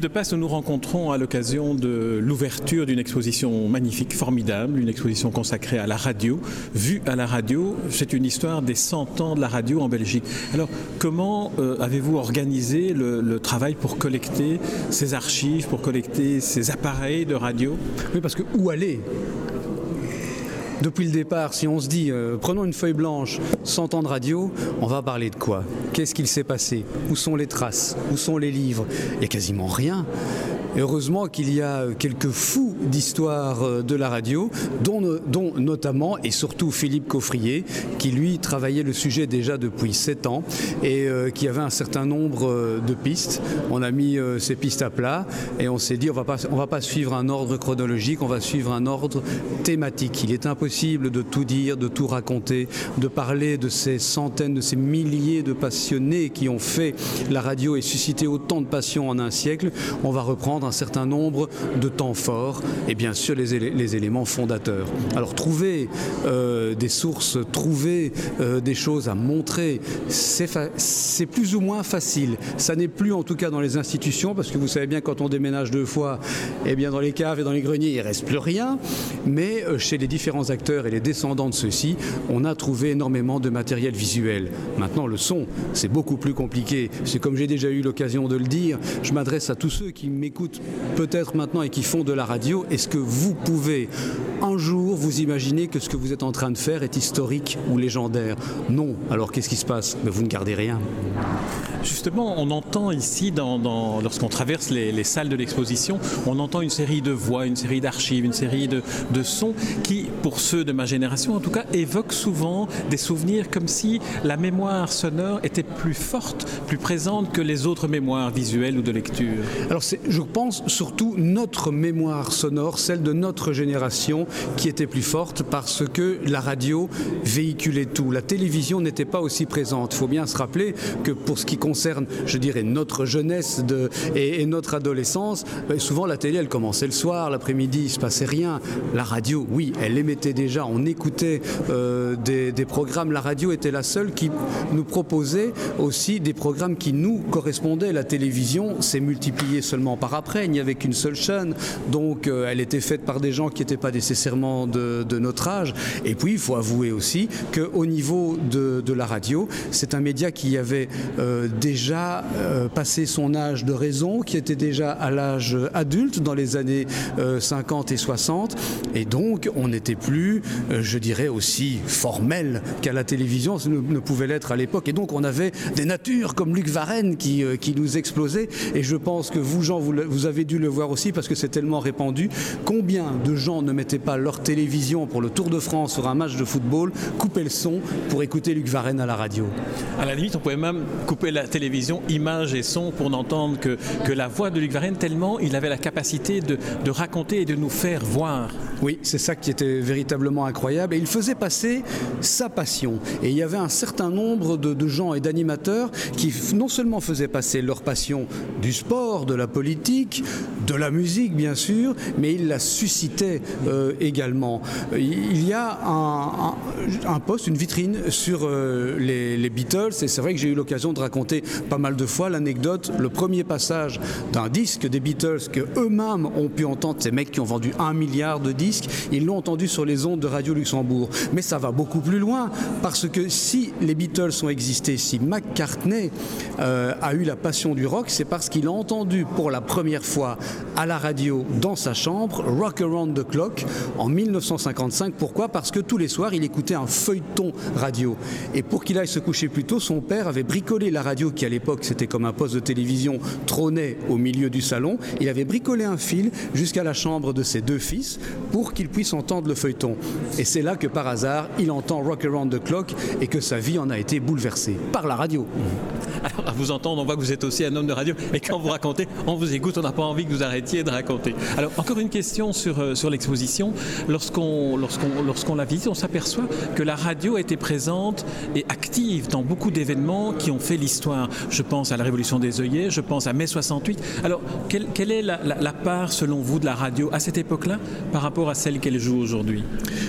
De nous nous rencontrons à l'occasion de l'ouverture d'une exposition magnifique, formidable, une exposition consacrée à la radio. Vue à la radio, c'est une histoire des 100 ans de la radio en Belgique. Alors, comment euh, avez-vous organisé le, le, travail pour collecter ces archives, pour collecter ces appareils de radio? Oui, parce que où aller? Depuis le départ, si on se dit euh, prenons une feuille blanche, 100 ans de radio, on va parler de quoi? Qu'est-ce qu'il s'est passé? Où sont les traces? Où sont les livres? Il n'y a quasiment rien. Heureusement qu'il y a quelques fous d'histoire euh, de la radio, dont, notamment et surtout Philippe Coffrier, qui lui travaillait le sujet déjà depuis 7 ans et euh, qui avait un certain nombre euh, de pistes. On a mis ces pistes à plat et on s'est dit on on va pas suivre un ordre chronologique, on va suivre un ordre thématique. Il est impossible de tout dire, de tout raconter, de parler de ces centaines, de ces milliers de passionnés qui ont fait la radio et suscité autant de passion en un siècle. On va reprendre un certain nombre de temps forts et bien sûr les éléments fondateurs. Alors trouver euh, des sources, trouver euh, des choses à montrer, c'est plus ou moins facile. Ça n'est plus en tout cas dans les institutions parce que vous savez bien quand on déménage deux fois, eh bien dans les caves et dans les greniers il ne reste plus rien. Mais euh, chez les différents acteurs et les descendants de ceux-ci, on a trouvé énormément de matériel visuel. Maintenant le son, c'est beaucoup plus compliqué. C'est comme j'ai déjà eu l'occasion de le dire, je m'adresse à tous ceux qui m'écoutent peut-être maintenant et qui font de la radio, est-ce que vous pouvez un jour vous imaginer que ce que vous êtes en train de faire est historique ou légendaire? Non. Alors qu'est-ce qui se passe? Mais vous ne gardez rien. Justement, on entend ici, dans, dans, lorsqu'on traverse les, les, salles de l'exposition, on entend une série de voix, une série d'archives, une série de, de, sons qui, pour ceux de ma génération en tout cas, évoquent souvent des souvenirs comme si la mémoire sonore était plus forte, plus présente que les autres mémoires visuelles ou de lecture. Alors je pense surtout notre mémoire sonore, celle de notre génération, qui était plus forte parce que la radio véhiculait tout. La télévision n'était pas aussi présente. Il faut bien se rappeler que pour ce qui concerne, je dirais, notre jeunesse et notre adolescence, ben souvent la télé, elle commençait le soir, l'après-midi, il ne se passait rien. La radio, oui, elle émettait déjà, on écoutait euh, des, des programmes. La radio était la seule qui nous proposait aussi des programmes qui nous correspondaient. La télévision s'est multipliée seulement par après, n'y avait qu'une seule chaîne, donc euh, elle était faite par des gens qui n'étaient pas nécessairement de, notre âge. Et puis, il faut avouer aussi qu'au niveau de, la radio, c'est un média qui avait euh, déjà euh, passé son âge de raison, qui était déjà à l'âge adulte dans les années euh, 50 et 60, et donc on n'était plus, je dirais, aussi formel qu'à la télévision ne, ne pouvait l'être à l'époque. Et donc on avait des natures comme Luc Varenne qui, qui nous explosait, et je pense que vous, Jean, vous, vous avez dû le voir aussi parce que c'est tellement répandu. Combien de gens ne mettaient pas leur télévision pour le Tour de France sur un match de football, couper le son pour écouter Luc Varenne à la radio? À la limite, on pouvait même couper la télévision, images et sons pour n'entendre que, que la voix de Luc Varenne tellement il avait la capacité de, de raconter et de nous faire voir. Oui, c'est ça qui était véritablement incroyable. Et il faisait passer sa passion. Et il y avait un certain nombre de, gens et d'animateurs qui non seulement faisaient passer leur passion du sport, de la politique, de la musique bien sûr, mais ils la suscitaient euh, également. Il y a un poste, une vitrine sur euh, les, les Beatles. Et c'est vrai que j'ai eu l'occasion de raconter pas mal de fois l'anecdote, le premier passage d'un disque des Beatles que eux-mêmes ont pu entendre, ces mecs qui ont vendu un milliard de disques, ils l'ont entendu sur les ondes de Radio Luxembourg. Mais ça va beaucoup plus loin parce que si les Beatles ont existé, si McCartney euh, a eu la passion du rock, c'est parce qu'il a entendu pour la première fois à la radio dans sa chambre Rock Around the Clock en 1955. Pourquoi? Parce que tous les soirs il écoutait un feuilleton radio et pour qu'il aille se coucher plus tôt, son père avait bricolé la radio qui à l'époque c'était comme un poste de télévision trônait au milieu du salon. Il avait bricolé un fil jusqu'à la chambre de ses deux fils pour pour qu'il puisse entendre le feuilleton. Et c'est là que par hasard, il entend Rock Around the Clock et que sa vie en a été bouleversée par la radio. Alors, à vous entendre, on voit que vous êtes aussi un homme de radio. Et quand vous racontez, on vous écoute, on n'a pas envie que vous arrêtiez de raconter. Alors, encore une question sur, euh, sur l'exposition. Lorsqu'on la visite, on s'aperçoit que la radio été présente et active dans beaucoup d'événements qui ont fait l'histoire. Je pense à la Révolution des œillets, je pense à mai 68. Alors, quelle, quelle est la, la, la, part, selon vous, de la radio à cette époque-là par rapport à celle qu'elle joue aujourd'hui?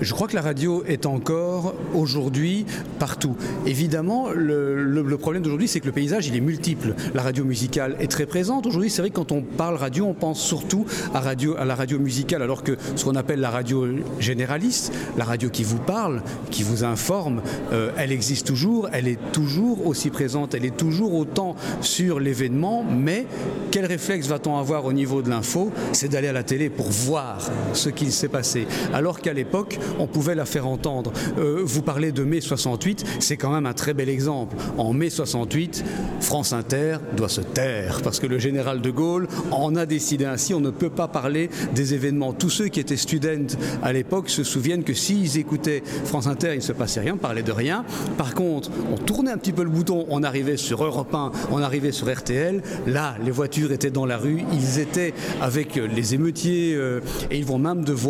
Je crois que la radio est encore aujourd'hui partout. Évidemment, le, problème d'aujourd'hui, c'est que le paysage, il est multiple. La radio musicale est très présente. Aujourd'hui, c'est vrai que quand on parle radio, on pense surtout à la radio musicale, alors que ce qu'on appelle la radio généraliste, la radio qui vous parle, qui vous informe, euh, elle existe toujours, elle est toujours aussi présente, elle est toujours autant sur l'événement, mais quel réflexe va-t-on avoir au niveau de l'info? C'est d'aller à la télé pour voir ce qu'il s'est passé. Alors qu'à l'époque, on pouvait la faire entendre. Euh, vous parlez de mai 68, c'est quand même un très bel exemple. En mai 68, France Inter doit se taire parce que le général de Gaulle en a décidé ainsi. On ne peut pas parler des événements. Tous ceux qui étaient students à l'époque se souviennent que s'ils écoutaient France Inter, il ne se passait rien, parlait de rien. Par contre, on tournait un petit peu le bouton, on arrivait sur Europe 1, on arrivait sur RTL. Là, les voitures étaient dans la rue, ils étaient avec les émeutiers euh, et ils vont même devoir,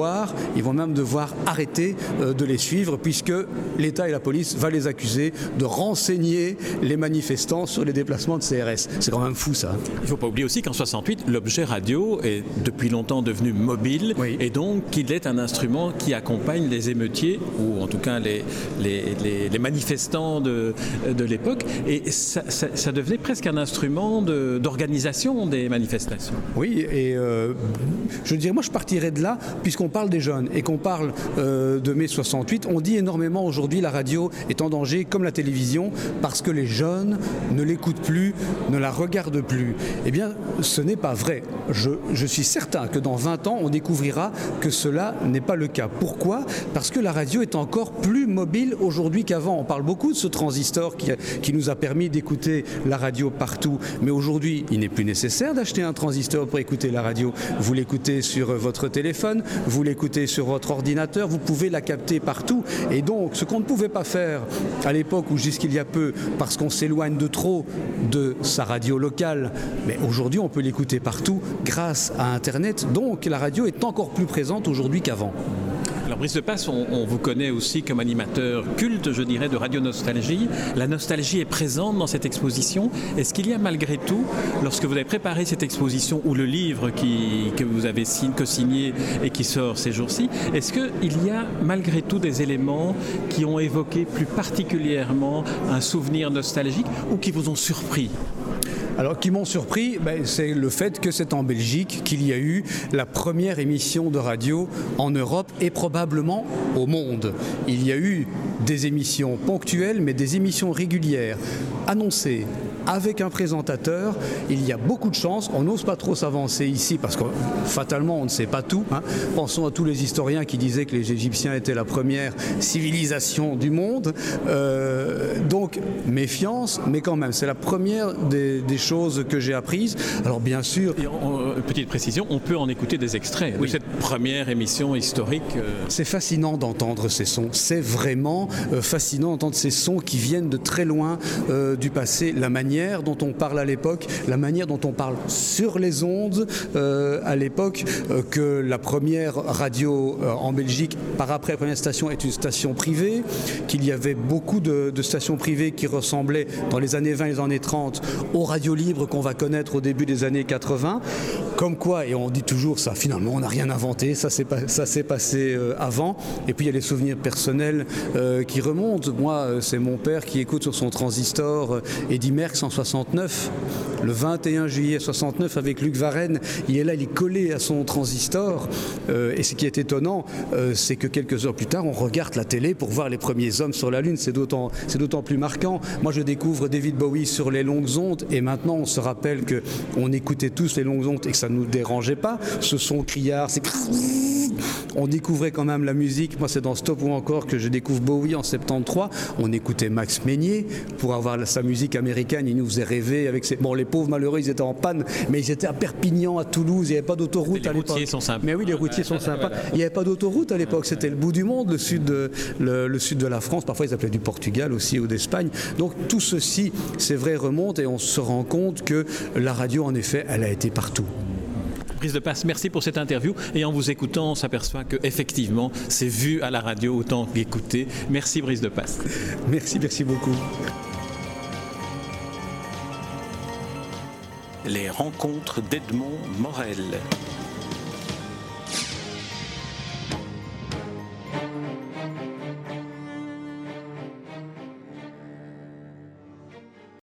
ils vont même devoir arrêter euh, de les suivre puisque l'État et la police va les accuser de renseigner les manifestants sur les déplacements de CRS. C'est quand même fou ça. Il ne faut pas oublier aussi qu'en 68, l'objet radio est depuis longtemps devenu mobile oui. et donc qu'il est un instrument qui accompagne les émeutiers ou en tout cas les, les, les, les manifestants de, de l'époque et ça, ça, ça, devenait presque un instrument d'organisation de, des manifestations. Oui et euh, je dirais moi je partirais de là puisqu'on parle des jeunes et qu'on parle euh, de mai 68 on dit énormément aujourd'hui la radio est en danger comme la télévision parce que les jeunes ne l'écoutent plus ne la regardent plus. Eh bien ce n'est pas vrai. Je, suis certain que dans 20 ans on découvrira que cela n'est pas le cas. Pourquoi? Parce que la radio est encore plus mobile aujourd'hui qu'avant. On parle beaucoup de ce transistor qui nous a permis d'écouter la radio partout. Mais aujourd'hui il n'est plus nécessaire d'acheter un transistor pour écouter la radio. Vous l'écoutez sur votre téléphone vous l'écoutez sur votre ordinateur vous pouvez la capter partout. Et donc ce qu'on ne pouvait pas faire à l'époque ou jusqu'il y a peu parce qu'on s'éloigne de trop de sa radio locale mais aujourd'hui on peut l'écouter partout grâce à internet. Donc la radio est encore plus présente aujourd'hui qu'avant alors Brice de Passe, on, vous connaît aussi comme animateur culte, je dirais, de Radio Nostalgie. La nostalgie est présente dans cette exposition. Est-ce qu'il y a malgré tout, lorsque vous avez préparé cette exposition ou le livre que vous avez co-signé et qui sort ces jours-ci, est-ce qu'il y a malgré tout des éléments qui ont évoqué plus particulièrement un souvenir nostalgique ou qui vous ont surpris? Alors qui m'ont surpris, ben, c'est le fait que c'est en Belgique qu'il y a eu la première émission de radio en Europe et probablement au monde. Il y a eu des émissions ponctuelles mais des émissions régulières annoncées avec un présentateur. Il y a beaucoup de chance. On n'ose pas trop s'avancer ici parce que fatalement on ne sait pas tout. Hein. Pensons à tous les historiens qui disaient que les Égyptiens étaient la première civilisation du monde. Euh, donc méfiance, mais quand même c'est la première des, des choses que j'ai apprises. Alors bien sûr. Et on, petite précision, on peut en écouter des extraits oui. de cette première émission historique. Euh... C'est fascinant d'entendre ces sons. C'est vraiment euh, fascinant d'entendre ces sons qui viennent de très loin euh, du passé. La manière dont on parle à l'époque, la manière dont on parle sur les ondes euh, à l'époque, euh, que la première radio euh, en Belgique, par après la première station, est une station privée, qu'il y avait beaucoup de, stations privées qui ressemblaient dans les années 20 et les années 30 aux radios libres qu'on va connaître au début des années 80. Comme quoi, et on dit toujours ça, finalement, on n'a rien inventé, ça s'est passé euh, avant. Et puis il y a les souvenirs personnels euh, qui remontent. Moi, euh, c'est mon père qui écoute sur son transistor euh, Eddie Merckx en 69. Le 21 juillet 69 avec Luc Varenne, il est là, il est collé à son transistor. Euh, et ce qui est étonnant, euh, c'est que quelques heures plus tard, on regarde la télé pour voir les premiers hommes sur la Lune. C'est d'autant plus marquant. Moi, je découvre David Bowie sur les longues ondes et maintenant, on se rappelle qu'on écoutait tous les longues ondes et que ça ne nous dérangeait pas. Ce son criard, c'est on découvrait quand même la musique. Moi, c'est dans Stop ou encore que je découvre Bowie oui, en 73, on écoutait Max Meignier pour avoir sa musique américaine. Il nous faisait rêver avec ses. Bon, les pauvres malheureux, ils étaient en panne, mais ils étaient à Perpignan, à Toulouse. Il n'y avait pas d'autoroute à l'époque. Les routiers sont sympas. Mais oui, les routiers sont sympas. Il n'y avait pas d'autoroute à l'époque. C'était le bout du monde, le sud, de, le, sud de la France. Parfois, ils appelaient du Portugal aussi ou d'Espagne. Donc tout ceci, c'est vrai, remonte et on se rend compte que la radio, en effet, elle a été partout. Prise de passe, merci pour cette interview. Et en vous écoutant, on s'aperçoit que effectivement, c'est vu à la radio autant qu'écouté. Merci Brise de passe. Merci, merci beaucoup. Les rencontres d'Edmond Morel.